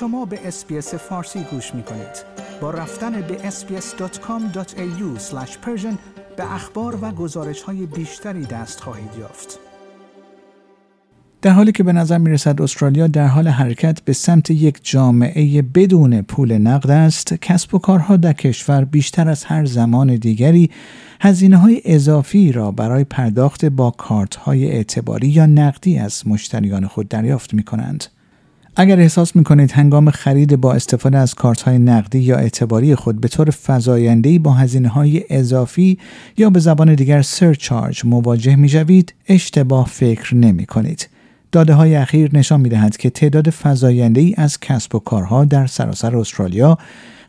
شما به اسپیس فارسی گوش می کنید. با رفتن به sbs.com.au به اخبار و گزارش های بیشتری دست خواهید یافت. در حالی که به نظر می رسد استرالیا در حال حرکت به سمت یک جامعه بدون پول نقد است، کسب و کارها در کشور بیشتر از هر زمان دیگری هزینه های اضافی را برای پرداخت با کارت های اعتباری یا نقدی از مشتریان خود دریافت می کنند. اگر احساس می کنید هنگام خرید با استفاده از کارت های نقدی یا اعتباری خود به طور فزاینده‌ای با هزینه های اضافی یا به زبان دیگر سرچارج مواجه می جوید، اشتباه فکر نمی کنید. داده های اخیر نشان می دهد که تعداد فزاینده ای از کسب و کارها در سراسر استرالیا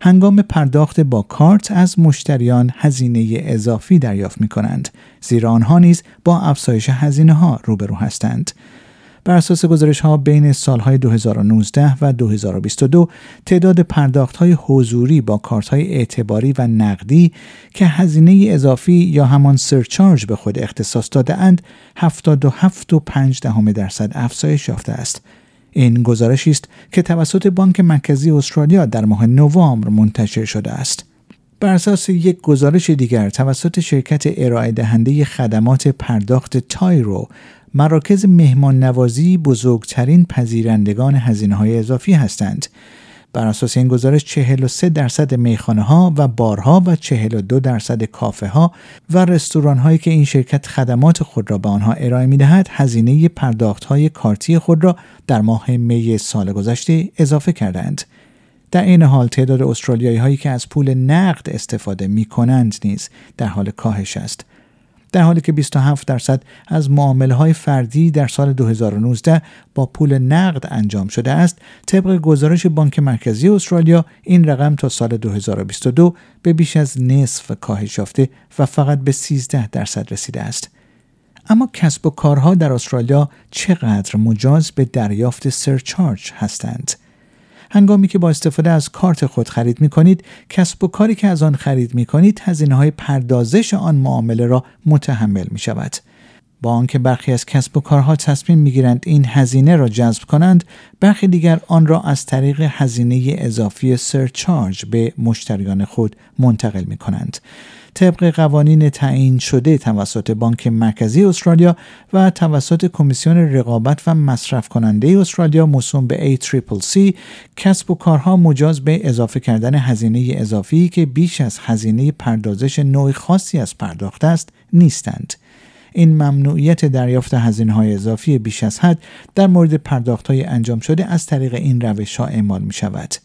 هنگام پرداخت با کارت از مشتریان هزینه اضافی دریافت می کنند زیرا آنها نیز با افزایش هزینه ها روبرو هستند. بر اساس گزارش ها بین سالهای 2019 و 2022 تعداد پرداخت های حضوری با کارت های اعتباری و نقدی که هزینه اضافی یا همان سرچارج به خود اختصاص داده اند 77.5 درصد افزایش یافته است. این گزارشی است که توسط بانک مرکزی استرالیا در ماه نوامبر منتشر شده است. بر اساس یک گزارش دیگر توسط شرکت ارائه دهنده خدمات پرداخت تایرو مراکز مهمان نوازی بزرگترین پذیرندگان هزینه های اضافی هستند. بر اساس این گزارش 43 درصد میخانه ها و بارها و 42 درصد کافه ها و رستوران هایی که این شرکت خدمات خود را به آنها ارائه می دهد هزینه پرداخت های کارتی خود را در ماه می سال گذشته اضافه کردند. در این حال تعداد استرالیایی هایی که از پول نقد استفاده می کنند نیز در حال کاهش است. در حالی که 27 درصد از معامله های فردی در سال 2019 با پول نقد انجام شده است طبق گزارش بانک مرکزی استرالیا این رقم تا سال 2022 به بیش از نصف کاهش یافته و فقط به 13 درصد رسیده است اما کسب و کارها در استرالیا چقدر مجاز به دریافت سرچارج هستند هنگامی که با استفاده از کارت خود خرید می کنید کسب و کاری که از آن خرید می کنید هزینه های پردازش آن معامله را متحمل می شود. با آنکه برخی از کسب و کارها تصمیم می‌گیرند این هزینه را جذب کنند برخی دیگر آن را از طریق هزینه اضافی سرچارج به مشتریان خود منتقل می کنند طبق قوانین تعیین شده توسط بانک مرکزی استرالیا و توسط کمیسیون رقابت و مصرف کننده استرالیا موسوم به ACCC کسب و کارها مجاز به اضافه کردن هزینه اضافی که بیش از هزینه پردازش نوع خاصی از پرداخت است نیستند. این ممنوعیت دریافت هزینه های اضافی بیش از حد در مورد پرداخت های انجام شده از طریق این روش ها اعمال می شود.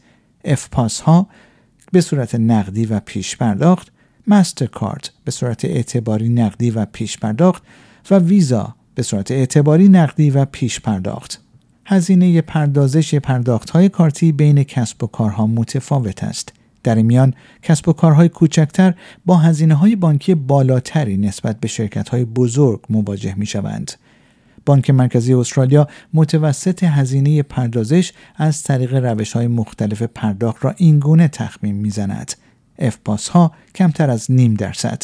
پاس ها به صورت نقدی و پیش پرداخت مسترکارد به صورت اعتباری نقدی و پیش پرداخت و ویزا به صورت اعتباری نقدی و پیش پرداخت. هزینه پردازش پرداخت های کارتی بین کسب و کارها متفاوت است. در این میان کسب و کارهای کوچکتر با هزینه های بانکی بالاتری نسبت به شرکت های بزرگ مواجه می شوند. بانک مرکزی استرالیا متوسط هزینه پردازش از طریق روش های مختلف پرداخت را اینگونه تخمین می‌زند. پاس ها کمتر از نیم درصد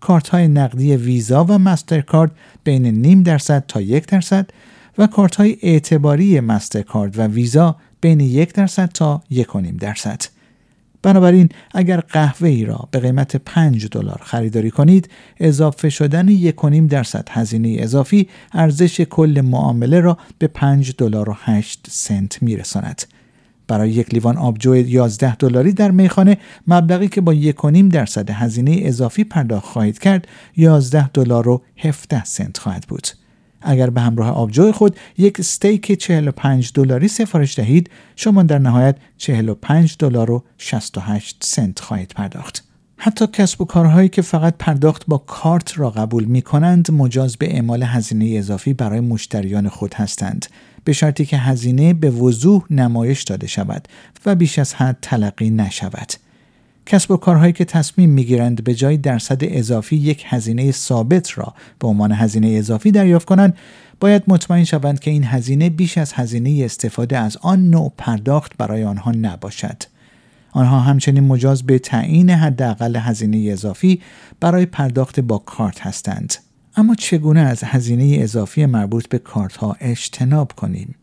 کارت های نقدی ویزا و مسترکارد بین نیم درصد تا یک درصد و کارت های اعتباری مسترکارد و ویزا بین یک درصد تا یک و نیم درصد بنابراین اگر قهوه ای را به قیمت 5 دلار خریداری کنید اضافه شدن 1.5 درصد هزینه اضافی ارزش کل معامله را به 5 دلار و 8 سنت میرساند برای یک لیوان آبجو 11 دلاری در میخانه مبلغی که با 1.5 درصد هزینه اضافی پرداخت خواهید کرد 11 دلار و 17 سنت خواهد بود. اگر به همراه آبجو خود یک استیک 45 دلاری سفارش دهید شما در نهایت 45 دلار و 68 سنت خواهید پرداخت. حتی کسب و کارهایی که فقط پرداخت با کارت را قبول می کنند مجاز به اعمال هزینه اضافی برای مشتریان خود هستند به شرطی که هزینه به وضوح نمایش داده شود و بیش از حد تلقی نشود. کسب و کارهایی که تصمیم می‌گیرند به جای درصد اضافی یک هزینه ثابت را به عنوان هزینه اضافی دریافت کنند باید مطمئن شوند که این هزینه بیش از هزینه استفاده از آن نوع پرداخت برای آنها نباشد. آنها همچنین مجاز به تعیین حداقل هزینه اضافی برای پرداخت با کارت هستند. اما چگونه از هزینه اضافی مربوط به کارت ها اجتناب کنیم؟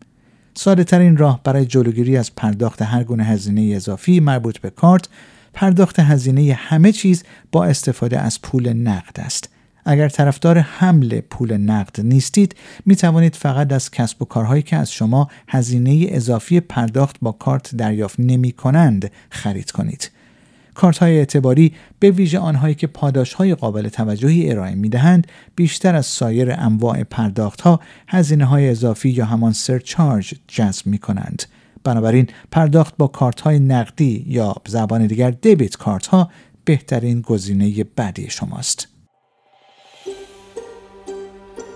ساده ترین راه برای جلوگیری از پرداخت هر گونه هزینه اضافی مربوط به کارت پرداخت هزینه همه چیز با استفاده از پول نقد است. اگر طرفدار حمل پول نقد نیستید می توانید فقط از کسب و کارهایی که از شما هزینه اضافی پرداخت با کارت دریافت نمی کنند خرید کنید. کارت های اعتباری به ویژه آنهایی که پاداش های قابل توجهی ارائه می دهند بیشتر از سایر انواع پرداخت ها هزینه های اضافی یا همان سرچارج جذب می کنند. بنابراین پرداخت با کارت های نقدی یا زبان دیگر debit card ها بهترین گزینه بعدی شماست.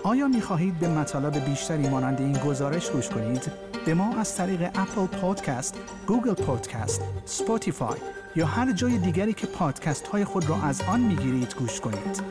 آیا می خواهید به مطالب بیشتری مانند این گزارش گوش کنید؟ به ما از طریق اپل پادکست، گوگل پادکست، سپوتیفای یا هر جای دیگری که پادکست های خود را از آن می گیرید گوش کنید.